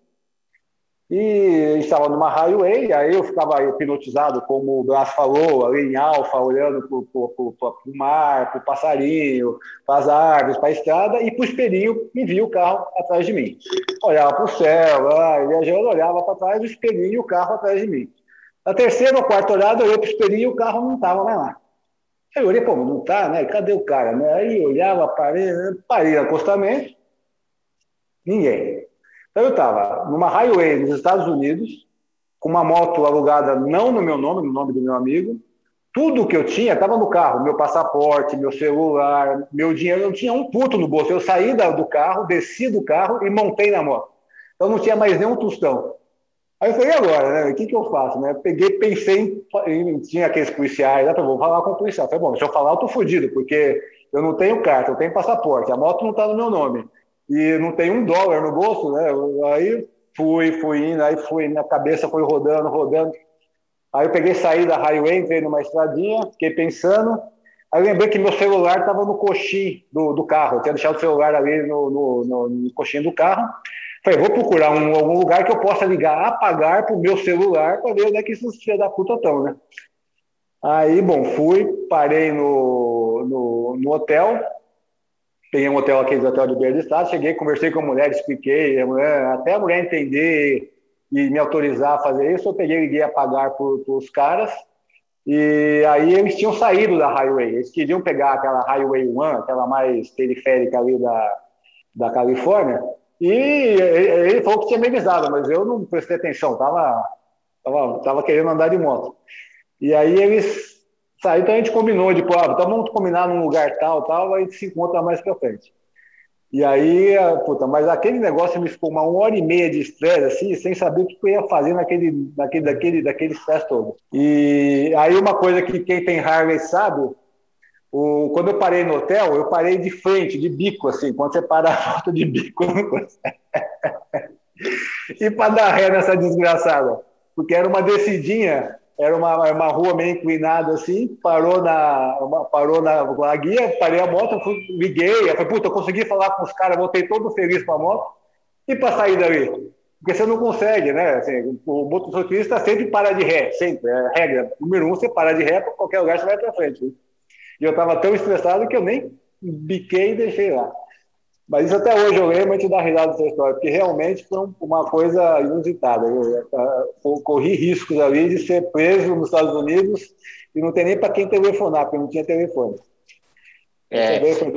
e estava numa highway, aí eu ficava hipnotizado, como o Brás falou, ali em alfa, olhando para o mar, para o passarinho, para as árvores, para a estrada, e para o espelhinho me via o carro atrás de mim. Olhava para o céu, viajando, olhava para trás, o espelhinho e o carro atrás de mim. Na terceira ou quarta olhada, eu olhei para o espelhinho e o carro não estava mais lá. Aí eu olhei, pô, não está, né? Cadê o cara? Né? Aí olhava, parei, parei no acostamento, ninguém. Então eu estava numa highway nos Estados Unidos, com uma moto alugada não no meu nome, no nome do meu amigo. Tudo que eu tinha estava no carro, meu passaporte, meu celular, meu dinheiro, eu não tinha um puto no bolso. Eu saí do carro, desci do carro e montei na moto. Então não tinha mais nenhum tostão. Aí eu falei, e agora, né? O que, que eu faço? Né? Peguei, pensei em, tinha aqueles policiais, né? vou falar com o policial. Eu falei, bom, se eu falar, eu tô fodido, porque eu não tenho carta, eu tenho passaporte, a moto não está no meu nome e não tem um dólar no bolso, né? Aí fui, fui indo, aí fui, minha cabeça foi rodando, rodando. Aí eu peguei, saí da highway, entrei numa estradinha, fiquei pensando. Aí lembrei que meu celular estava no coxim do, do carro. Eu tinha deixado o celular ali no, no, no, no coxinho do carro. Falei, vou procurar um, algum lugar que eu possa ligar, apagar para o meu celular para ver onde é que esses filhos da puta estão, né? Aí, bom, fui, parei no, no, no hotel, peguei um hotel aqui do hotel de Beira do Estado, cheguei, conversei com a mulher, expliquei, a mulher, até a mulher entender e me autorizar a fazer isso, eu peguei liguei a pagar para os caras, e aí eles tinham saído da highway, eles queriam pegar aquela highway 1, aquela mais periférica ali da, da Califórnia, e ele falou que tinha me avisado, mas eu não prestei atenção, tava, tava, tava querendo andar de moto. E aí eles Tá, então a gente combinou, tipo, ah, então vamos combinar num lugar tal, tal, a gente se encontra mais pra frente. E aí, puta, mas aquele negócio me ficou uma hora e meia de estresse, assim, sem saber o que eu ia fazer naquele, naquele, daquele, daquele estresse todo. E aí uma coisa que quem tem Harley sabe, o, quando eu parei no hotel, eu parei de frente, de bico, assim, quando você para a volta de bico, e para dar ré nessa desgraçada, porque era uma descidinha era uma, uma rua meio inclinada assim, parou na, uma, parou na, na guia, parei a moto, fui, liguei, eu falei, puta, eu consegui falar com os caras, voltei todo feliz para a moto, e para sair dali? Porque você não consegue, né? Assim, o motociclista sempre para de ré, sempre, é regra. Número um, você para de ré, para qualquer lugar você vai para frente. E eu estava tão estressado que eu nem biquei e deixei lá. Mas isso até hoje eu lembro e te dá risada dessa história, porque realmente foi uma coisa inusitada. Eu, eu corri riscos ali de ser preso nos Estados Unidos e não ter nem para quem telefonar, porque não tinha telefone. É, eu,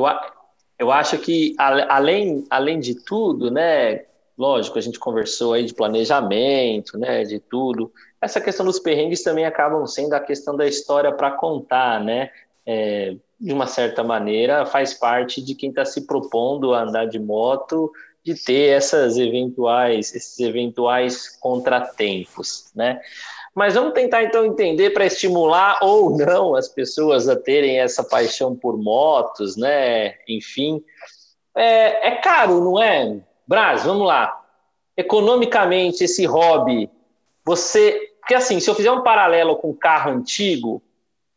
eu acho que, além, além de tudo, né, lógico, a gente conversou aí de planejamento, né, de tudo. Essa questão dos perrengues também acabam sendo a questão da história para contar, né? É, de uma certa maneira, faz parte de quem está se propondo a andar de moto, de ter essas eventuais, esses eventuais contratempos, né? Mas vamos tentar então entender para estimular ou não as pessoas a terem essa paixão por motos, né? Enfim, é, é caro, não é? Braz, vamos lá. Economicamente, esse hobby, você. Porque assim, se eu fizer um paralelo com carro antigo,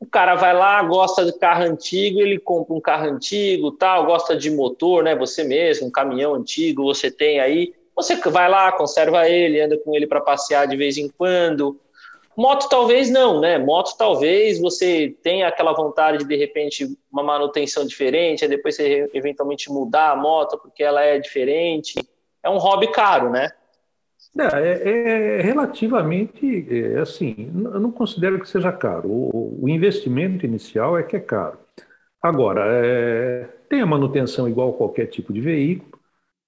o cara vai lá, gosta de carro antigo, ele compra um carro antigo, tal, gosta de motor, né? Você mesmo, um caminhão antigo, você tem aí, você vai lá, conserva ele, anda com ele para passear de vez em quando. Moto talvez não, né? Moto talvez você tenha aquela vontade de de repente uma manutenção diferente, depois você eventualmente mudar a moto porque ela é diferente. É um hobby caro, né? É, é, relativamente é, assim, eu não considero que seja caro. O, o, investimento inicial é que é caro. Agora, é, tem a manutenção igual a qualquer tipo de veículo.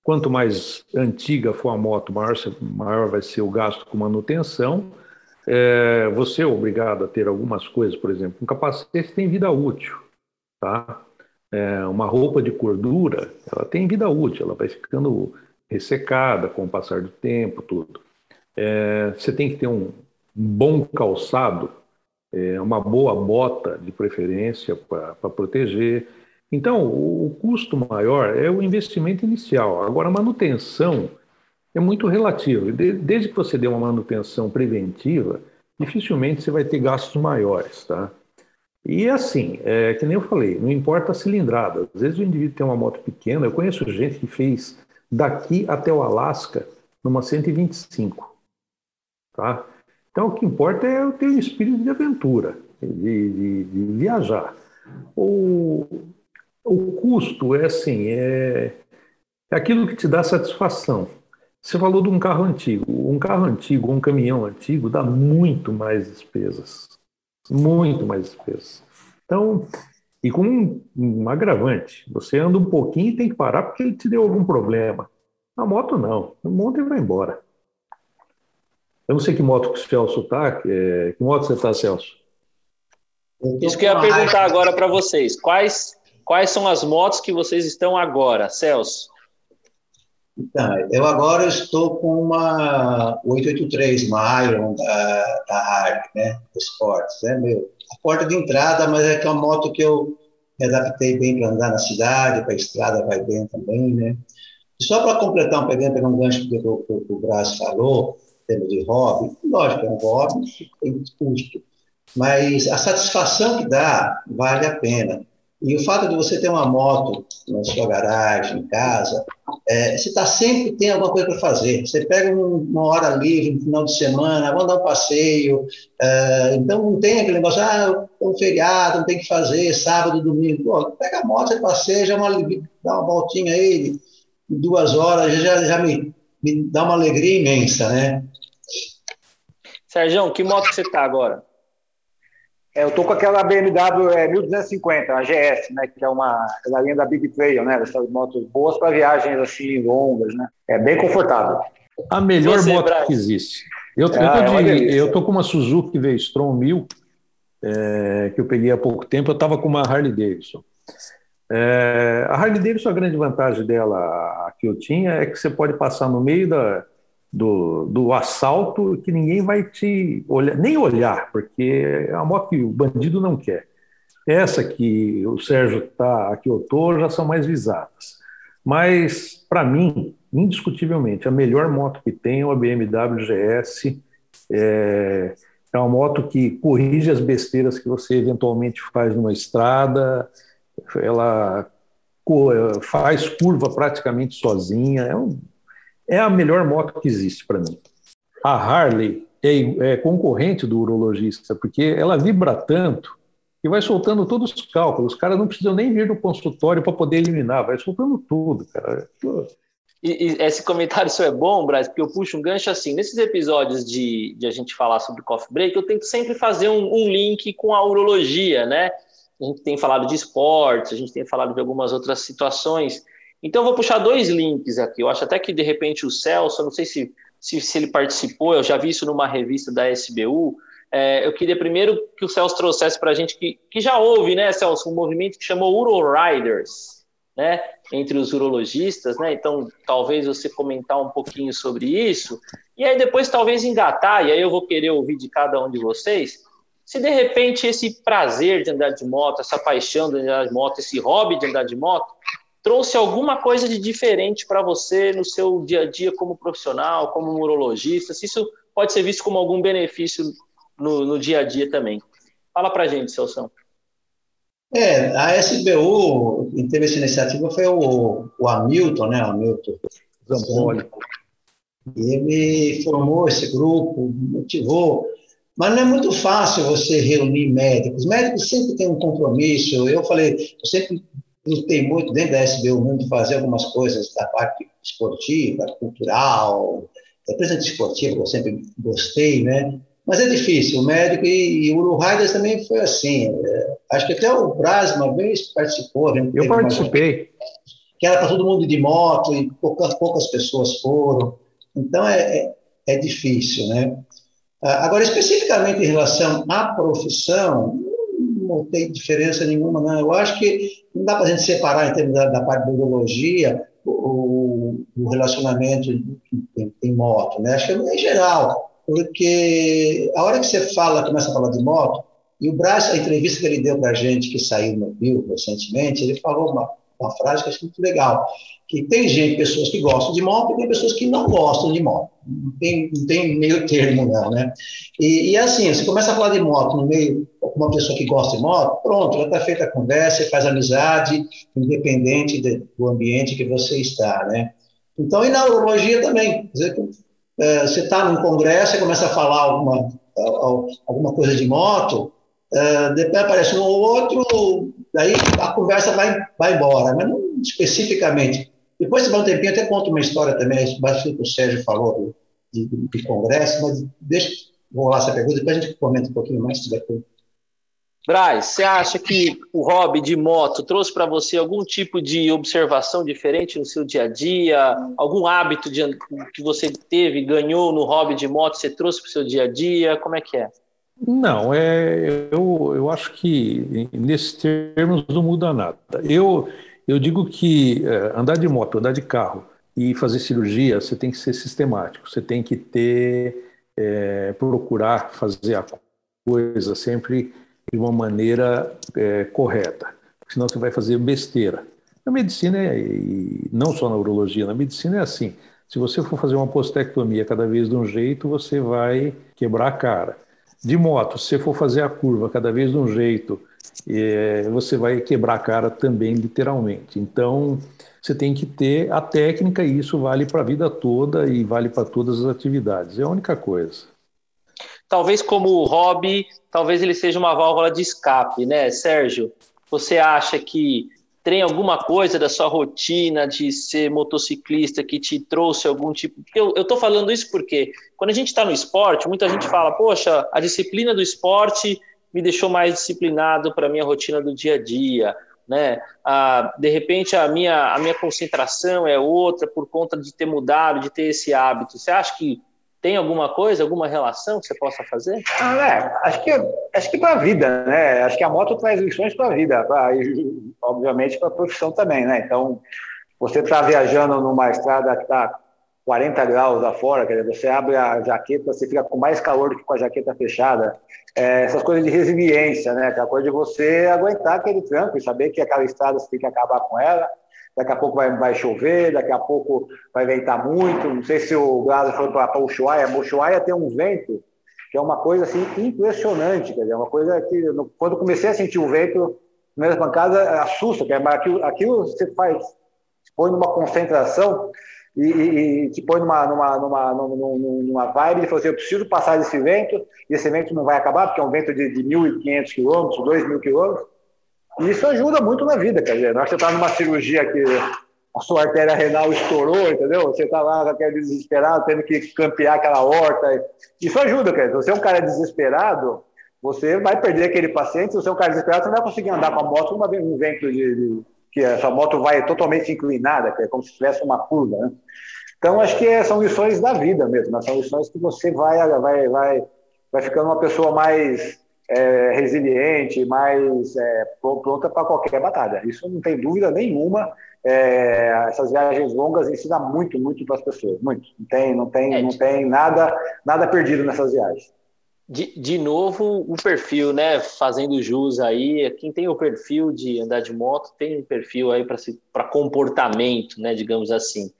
Quanto mais antiga for a moto, maior, maior vai ser o gasto com manutenção. É, você é obrigado a ter algumas coisas, por exemplo, um capacete tem vida útil, tá? É, uma roupa de cordura, ela tem vida útil, ela vai ficando ressecada com o passar do tempo, tudo. É, você tem que ter um, bom calçado, é, uma boa bota de preferência para proteger. Então, o, o, custo maior é o investimento inicial. Agora, a manutenção é muito relativo. De, desde que você dê uma manutenção preventiva, dificilmente você vai ter gastos maiores, tá? E assim, é, que nem eu falei, não importa a cilindrada. Às vezes o indivíduo tem uma moto pequena. Eu conheço gente que fez daqui até o Alasca numa 125. Tá? Então, o que importa é eu ter um espírito de aventura, de, de, de viajar. O, o custo é assim, é, é aquilo que te dá satisfação. Você falou de um carro antigo. Um carro antigo, um caminhão antigo, dá muito mais despesas. Muito mais despesas. Então, e com um, um, agravante. Você anda um pouquinho e tem que parar porque ele te deu algum problema. Na moto, não. Monta e vai embora. Eu não sei que moto que o Celso está. Que, que moto você está, Celso? Isso que eu ia perguntar agora para vocês. Quais, quais são as motos que vocês estão agora, Celso? Então, eu agora estou com uma 883, uma Iron da, da Harley, né? Esportes, né, meu? A porta de entrada, mas é que é uma moto que eu me adaptei bem para andar na cidade, para a estrada vai bem também, né? E só para completar, um, pegando, um gancho que o, o, o Brás falou, tema de hobby, lógico, é um hobby, tem custo, mas a satisfação que dá vale a pena. E o fato de você ter uma moto na sua garagem, em casa, é, você está sempre tem alguma coisa para fazer. Você pega um, uma hora livre, no final de semana, vamos dar um passeio. É, então não tem aquele negócio, ah, um feriado, não tem que fazer, sábado, domingo. Pô, pega a moto, você passeia, uma, dá uma voltinha aí, duas horas, já, já me, me dá uma alegria imensa, né? Sérgio, que moto que você está agora? É, eu tô com aquela BMW é, 1250, a GS, né, que é uma da linha da Big Trail, né, dessas motos boas para viagens assim longas, né. É bem confortável. A melhor Você, moto que existe. Eu, ah, eu, tô de, eu tô com uma Suzuki V-Strom 1000, é, que eu peguei há pouco tempo, eu estava com uma Harley Davidson. É, a Harley Davidson, a grande vantagem dela, a que eu tinha, é que você pode passar no meio da, do, do assalto que ninguém vai te olhar, nem olhar, porque é uma moto que o bandido não quer. Essa que o Sérgio está, aqui eu estou, já são mais visadas. Mas, para mim, indiscutivelmente, a melhor moto que tem é uma BMW GS. É, é uma moto que corrige as besteiras que você eventualmente faz numa estrada, ela faz curva praticamente sozinha. É um, é a melhor moto que existe para mim. A Harley é, é, concorrente do urologista, porque ela vibra tanto que vai soltando todos os cálculos. Os caras não precisam nem vir no consultório para poder eliminar, vai soltando tudo, cara. E, e, esse comentário seu é bom, Braz, porque eu puxo um gancho assim. Nesses episódios de, de a gente falar sobre coffee break, eu tento sempre fazer um, um link com a urologia, né? A gente tem falado de esportes, a gente tem falado de algumas outras situações. Então, eu vou puxar dois links aqui. Eu acho até que, de repente, o Celso, não sei se, se, se ele participou, eu já vi isso numa revista da SBU. É, eu queria primeiro que o Celso trouxesse para a gente que, que já houve, né, Celso, um movimento que chamou Uro Riders, né, entre os urologistas, né? Então, talvez você comentar um pouquinho sobre isso. E aí, depois, talvez engatar, e aí eu vou querer ouvir de cada um de vocês, se de repente esse prazer de andar de moto, essa paixão de andar de moto, esse hobby de andar de moto, trouxe alguma coisa de diferente para você no seu dia a dia como profissional, como urologista, se isso pode ser visto como algum benefício no, no dia a dia também. Fala para gente, Celso. É, a SBU, quem teve essa iniciativa foi o, o Hamilton, né, Hamilton Zampoli. Ele formou esse grupo, motivou, mas não é muito fácil você reunir médicos. Médicos sempre têm um compromisso. Eu falei, eu sempre lutei muito dentro da SBU de fazer algumas coisas da parte esportiva, cultural, representante esportivo, eu sempre gostei, né? Mas é difícil, o médico e, e o Uru também foi assim. É, acho que até o Braz uma vez participou. Né? Eu participei. que era para todo mundo de moto e poucas, poucas pessoas foram. Então é, é, é difícil, né? Ah, agora, especificamente em relação à profissão, não tem diferença nenhuma, não. Eu acho que não dá para a gente separar, em termos da, da parte da biologia, o, o relacionamento em, em moto, né? Acho que é em geral porque a hora que você fala, começa a falar de moto, e o Brás, a entrevista que ele deu para a gente, que saiu no Rio recentemente, ele falou uma, uma frase que eu achei muito legal, que tem gente, pessoas que gostam de moto e tem pessoas que não gostam de moto. Não tem, não tem meio termo, não, né? E, e assim, você começa a falar de moto no meio uma pessoa que gosta de moto, pronto, já está feita a conversa, você faz amizade, independente de, do ambiente que você está, né? Então, e na urologia também. Quer dizer, é, você está num congresso e começa a falar alguma, alguma coisa de moto, é, depois aparece um ou outro, daí a conversa vai, vai embora, mas não especificamente. Depois você vai um tempinho, até conta uma história também, bastante que o Sérgio falou de, de, de congresso, mas deixa eu rolar essa pergunta, depois a gente comenta um pouquinho mais se tiver Braz, você acha que o hobby de moto trouxe para você algum tipo de observação diferente no seu dia a dia? Algum hábito de, que você teve, ganhou no hobby de moto, você trouxe para o seu dia a dia? Como é que é? Não, é, eu, eu acho que nesses termos não muda nada. Eu, eu digo que é, andar de moto, andar de carro e fazer cirurgia, você tem que ser sistemático, você tem que ter, é, procurar fazer a coisa sempre de uma maneira é, correta, senão você vai fazer besteira. Na medicina, é, e não só na urologia, na medicina é assim. Se você for fazer uma postectomia cada vez de um jeito, você vai quebrar a cara. De moto, se você for fazer a curva cada vez de um jeito, é, você vai quebrar a cara também, literalmente. Então, você tem que ter a técnica e isso vale para a vida toda e vale para todas as atividades. É a única coisa talvez como hobby, talvez ele seja uma válvula de escape, né, Sérgio? Você acha que tem alguma coisa da sua rotina de ser motociclista que te trouxe algum tipo. Eu estou falando isso porque quando a gente está no esporte, muita gente fala, poxa, a disciplina do esporte me deixou mais disciplinado para a minha rotina do dia a dia. Né? Ah, de repente a minha, a minha concentração é outra por conta de ter mudado, de ter esse hábito. Você acha que tem alguma coisa, alguma relação que você possa fazer? Ah, é. Acho que, acho que para a vida, né? Acho que a moto traz lições para a vida, pra, e, obviamente para a profissão também, né? Então, você está viajando numa estrada que está 40 graus afora, quer dizer, você abre a jaqueta, você fica com mais calor do que com a jaqueta fechada. É, essas coisas de resiliência, né? Aquela coisa de você aguentar aquele tranco e saber que aquela estrada você tem que acabar com ela daqui a pouco vai, vai chover, daqui a pouco vai ventar muito. Não sei se o Glazer foi para Ushuaia, Ushuaia tem um vento que é uma coisa assim impressionante, quer dizer, uma coisa que quando comecei a sentir o vento, primeira pancada assusta, quer dizer, aquilo, aquilo você faz, põe numa concentração e, e, te põe numa, numa, numa, numa, numa vibe e falou assim, eu preciso passar desse vento, e esse vento não vai acabar, porque é um vento de, de 1.500 quilômetros, 2.000 quilômetros, e isso ajuda muito na vida, quer dizer, não é que você está numa cirurgia que a sua artéria renal estourou, entendeu? Você está lá aquele desesperado, tendo que campear aquela horta. Isso ajuda, quer dizer, você é um cara desesperado, você vai perder aquele paciente, se você é um cara desesperado, você não vai conseguir andar com a moto numa, um vento de, de, que a sua moto vai totalmente inclinada, que é como se tivesse uma curva, né? Então, acho que são lições da vida mesmo, né? são lições que você vai, vai, vai, vai ficando uma pessoa mais é, resiliente, mais é, pronta para qualquer batalha. Isso não tem dúvida nenhuma. É, essas viagens longas ensinam muito, muito para as pessoas, muito. Não tem, não tem, é, não tem nada, nada perdido nessas viagens. De, de novo, o perfil, né? Fazendo jus aí, quem tem o perfil de andar de moto tem um perfil aí para comportamento, né? Digamos assim.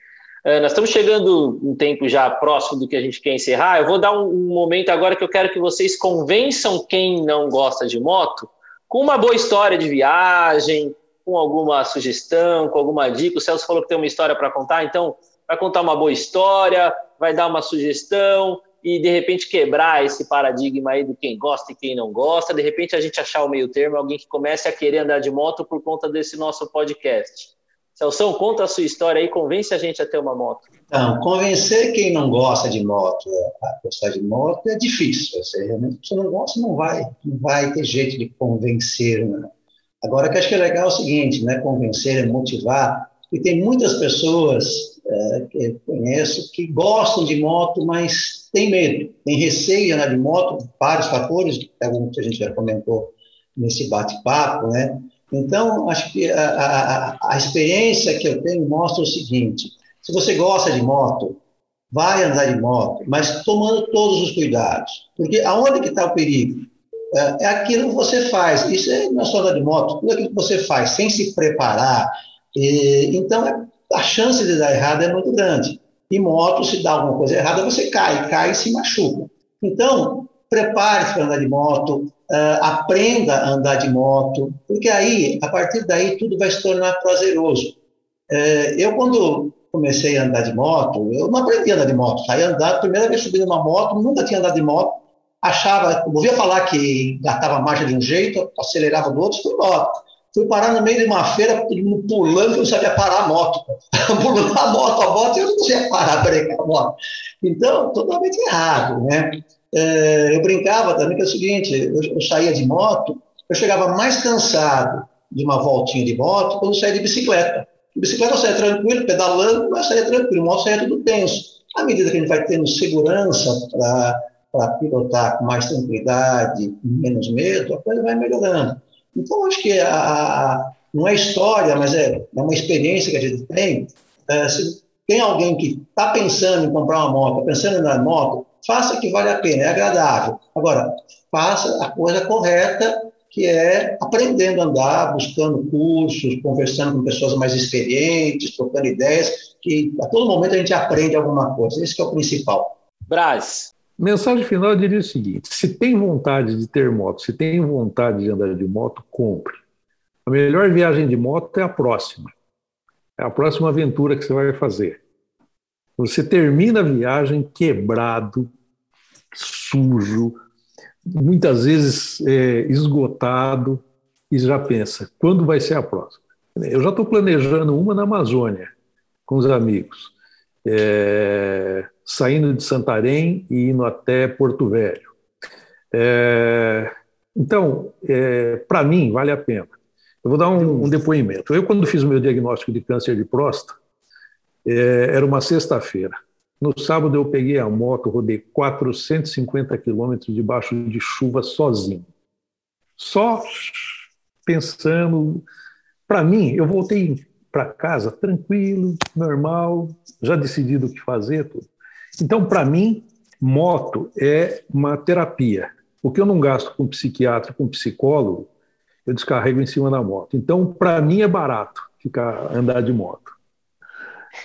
Uh, nós estamos chegando um tempo já próximo do que a gente quer encerrar. Eu vou dar um, um momento agora que eu quero que vocês convençam quem não gosta de moto com uma boa história de viagem, com alguma sugestão, com alguma dica. O Celso falou que tem uma história para contar, então vai contar uma boa história, vai dar uma sugestão e de repente quebrar esse paradigma aí do quem gosta e quem não gosta, de repente a gente achar o meio termo, alguém que comece a querer andar de moto por conta desse nosso podcast. Celso, conta a sua história aí, convence a gente a ter uma moto. Então, convencer quem não gosta de moto a gostar de moto é difícil. Você realmente você não gosta, não vai, não vai ter jeito de convencer. Né? Agora, o que eu acho que é legal é o seguinte, né? convencer, é motivar, e tem muitas pessoas é, que eu conheço que gostam de moto, mas tem medo, tem receio de andar de moto, vários fatores, que a gente já comentou nesse bate-papo, né? Então, acho que a, a, a, experiência que eu tenho mostra o seguinte: se você gosta de moto, vai andar de moto, mas tomando todos os cuidados, porque aonde que está o perigo? É, é, aquilo que você faz. Isso é, não é só andar de moto, tudo aquilo que você faz sem se preparar. E, então, é a chance de dar errado é muito grande. E moto, se dá alguma coisa errada, você cai, cai e se machuca. Então, prepare-se para andar de moto, uh, aprenda a andar de moto, porque aí, a partir daí, tudo vai se tornar prazeroso. Uh, eu, quando comecei a andar de moto, eu não aprendi a andar de moto, saí andar, primeira vez subi numa moto, nunca tinha andado de moto, achava, ouvia falar que gatava a marcha de um jeito, acelerava do outro, fui moto. Fui parar no meio de uma feira, todo mundo pulando, eu não sabia parar a moto. pulando a moto, a moto, eu não sabia parar, brecar a moto. Então, totalmente errado, né? É, eu brincava também que é o seguinte, eu, eu saía de moto, eu chegava mais cansado de uma voltinha de moto quando saía de bicicleta. De bicicleta eu saía tranquilo, pedalando, mas saía tranquilo, moto saía tudo tenso. À medida que a gente vai tendo segurança para pilotar com mais tranquilidade, menos medo, a coisa vai melhorando. Então, acho que a, não é história, mas é, é, uma experiência que a gente tem. É, se tem alguém que está pensando em comprar uma moto, pensando em andar moto, faça que vale a pena, é agradável. Agora, faça a coisa correta, que é aprendendo a andar, buscando cursos, conversando com pessoas mais experientes, trocando ideias, que a todo momento a gente aprende alguma coisa. Esse é o principal. Braz, Mensagem final eu diria o seguinte: se tem vontade de ter moto, se tem vontade de andar de moto, compre. A melhor viagem de moto é a próxima. É a próxima aventura que você vai fazer. Você termina a viagem quebrado, sujo, muitas vezes é, esgotado, e já pensa: quando vai ser a próxima? Eu já estou planejando uma na Amazônia com os amigos. É, saindo de Santarém e indo até Porto Velho. É, então, é, para mim, vale a pena. Eu vou dar um, um, depoimento. Eu, quando fiz o meu diagnóstico de câncer de próstata, é, era uma sexta-feira. No sábado, eu peguei a moto, rodei 450 quilômetros debaixo de chuva sozinho. Só pensando. Para mim, eu voltei para casa tranquilo, normal, já decidido o que fazer, tudo. Então, para mim, moto é uma terapia. O que eu não gasto com psiquiatra, com psicólogo, eu descarrego em cima da moto. Então, para mim é barato ficar andar de moto.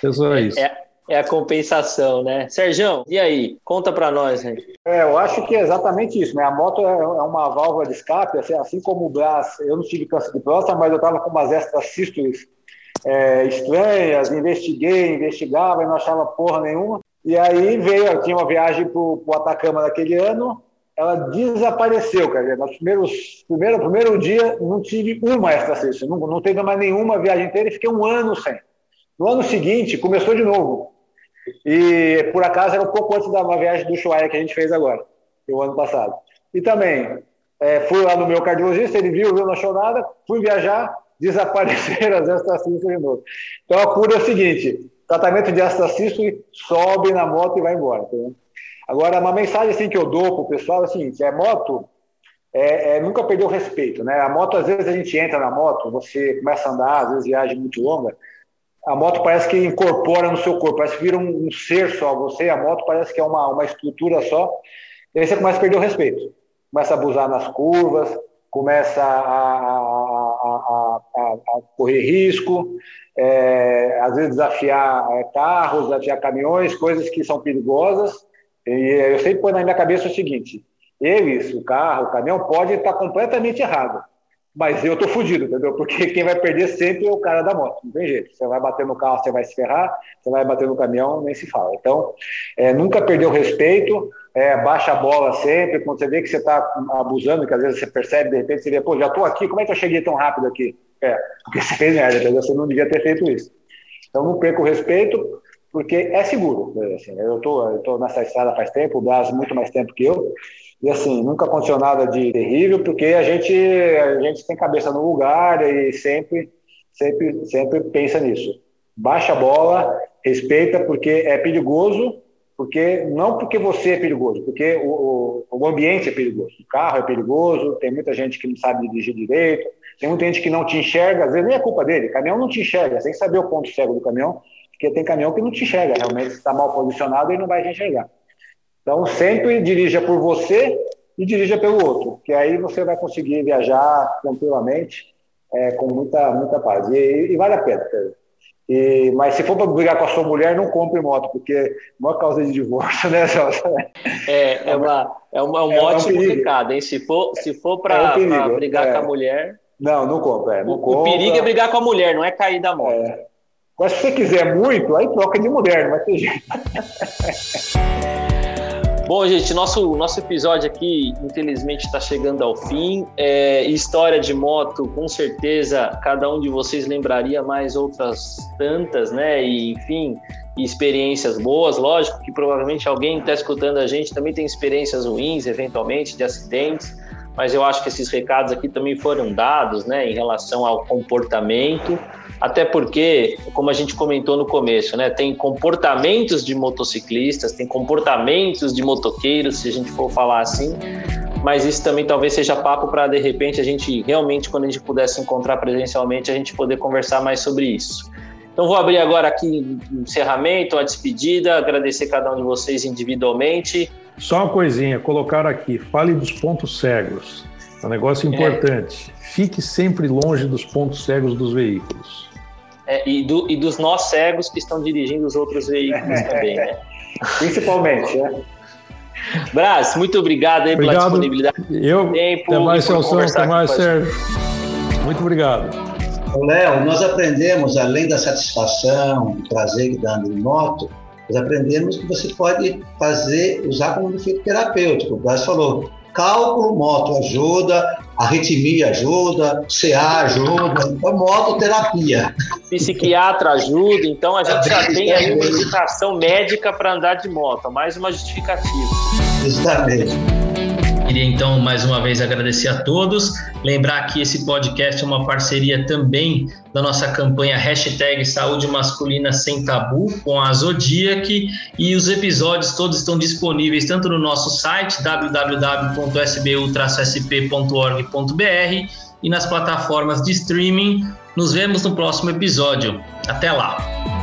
É só isso. É, é a compensação, né? Sérgio, e aí? Conta para nós, gente. É, eu acho que é exatamente isso, né? A moto é, é uma válvula de escape, assim, assim como o Brás, eu não tive câncer de próstata, mas eu estava com umas extras sístoles é, estranhas, investiguei, investigava e não achava porra nenhuma. E aí veio, tinha uma viagem para o Atacama naquele ano, ela desapareceu, quer dizer, nos primeiros, primeiro, primeiro dia não tive uma extracista, não, não teve mais nenhuma viagem inteira e fiquei um ano sem. No ano seguinte, começou de novo. E por acaso era um pouco antes da viagem do Ushuaia que a gente fez agora, o ano passado. E também é, fui lá no meu cardiologista, ele viu, viu, não achou nada, fui viajar, desapareceram as extracistas de novo. Então a cura é o seguinte: tratamento de ácido cístico, sobe na moto e vai embora. Tá Agora, uma mensagem assim que eu dou para o pessoal é a seguinte: é moto, é, é, nunca perder o respeito. Né? A moto, às vezes a gente entra na moto, você começa a andar, às vezes viagem muito longa, a moto parece que incorpora no seu corpo, parece que vira um, um ser só. Você, a moto, parece que é uma, uma estrutura só. E aí você começa a perder o respeito. Começa a abusar nas curvas, começa a, a, a, a correr risco, é, às vezes desafiar é, carros, desafiar caminhões, coisas que são perigosas. E eu sempre ponho na minha cabeça o seguinte: eles, o carro, o caminhão, pode estar completamente errado, mas eu tô fudido, entendeu? Porque quem vai perder sempre é o cara da moto, não tem jeito. Você vai bater no carro, você vai se ferrar, você vai bater no caminhão, nem se fala. Então, é, nunca perder o respeito, é, baixa a bola sempre, quando você vê que você está abusando, que às vezes você percebe, de repente você vê, pô, já estou aqui, como é que eu cheguei tão rápido aqui? É, porque você fez merda, entendeu? Você não devia ter feito isso. Então, não perca o respeito, porque é seguro. Né? Assim, eu tô, estou nessa estrada faz tempo, o Brás muito mais tempo que eu, e assim, nunca aconteceu nada de terrível, porque a gente, a gente tem cabeça no lugar e sempre, sempre, sempre pensa nisso. Baixa a bola, respeita, porque é perigoso, porque não porque você é perigoso, porque o, o, o ambiente é perigoso. O carro é perigoso, tem muita gente que não sabe dirigir direito, tem muita gente que não te enxerga, às vezes nem é culpa dele, o caminhão não te enxerga, que saber o ponto cego do caminhão, porque tem caminhão que não te enxerga, realmente está mal posicionado e não vai te enxergar. Então, sempre dirija por você e dirija pelo outro, que aí você vai conseguir viajar tranquilamente, é, com muita, muita paz. E, e vale a pena. E, mas se for para brigar com a sua mulher, não compre moto, porque é uma causa de divórcio, né, Celso? É, é, uma, é, uma, é um é mote um complicado, hein? Se for, se for para é um brigar com a é. mulher. Não, não compra. É, não o, compra. o perigo é brigar com a mulher, não é cair da moto. É. Mas se você quiser muito, aí troca de mulher, não vai ter jeito. Bom, gente, nosso, nosso episódio aqui, infelizmente, está chegando ao fim. É, história de moto, com certeza, cada um de vocês lembraria mais outras tantas, né? E, enfim, experiências boas. Lógico que provavelmente alguém está escutando a gente também tem experiências ruins, eventualmente, de acidentes. Mas eu acho que esses recados aqui também foram dados, né, em relação ao comportamento até porque, como a gente comentou no começo, né, tem comportamentos de motociclistas, tem comportamentos de motoqueiros, se a gente for falar assim, mas isso também talvez seja papo para de repente a gente realmente, quando a gente pudesse encontrar presencialmente, a gente poder conversar mais sobre isso. Então vou abrir agora aqui o um encerramento, a despedida, agradecer cada um de vocês individualmente. Só uma coisinha, colocar aqui, fale dos pontos cegos. É um negócio é. importante. É. Fique sempre longe dos pontos cegos dos veículos. É, e, do, e, dos nós cegos que estão dirigindo os outros veículos também, né? Principalmente, né? Brás, muito obrigado aí obrigado. pela disponibilidade Eu, tempo. Até mais, Celso. Até mais, Sérgio. Muito obrigado. Léo, nós aprendemos, além da satisfação, do prazer que dá em moto, nós aprendemos que você pode fazer, usar como efeito terapêutico. O Brás falou, cálculo, moto ajuda, arritmia ajuda, CA ajuda, então mototerapia. Psiquiatra ajuda, então a gente já tem aí uma indicação médica para andar de moto, mais uma justificativa. Exatamente. Queria então mais uma vez agradecer a todos. Lembrar que esse podcast é uma parceria também da nossa campanha hashtag Saúde Masculina Sem Tabu com a Zodiac e os episódios todos estão disponíveis tanto no nosso site www.sbu-sp.org.br e nas plataformas de streaming. Nos vemos no próximo episódio. Até lá!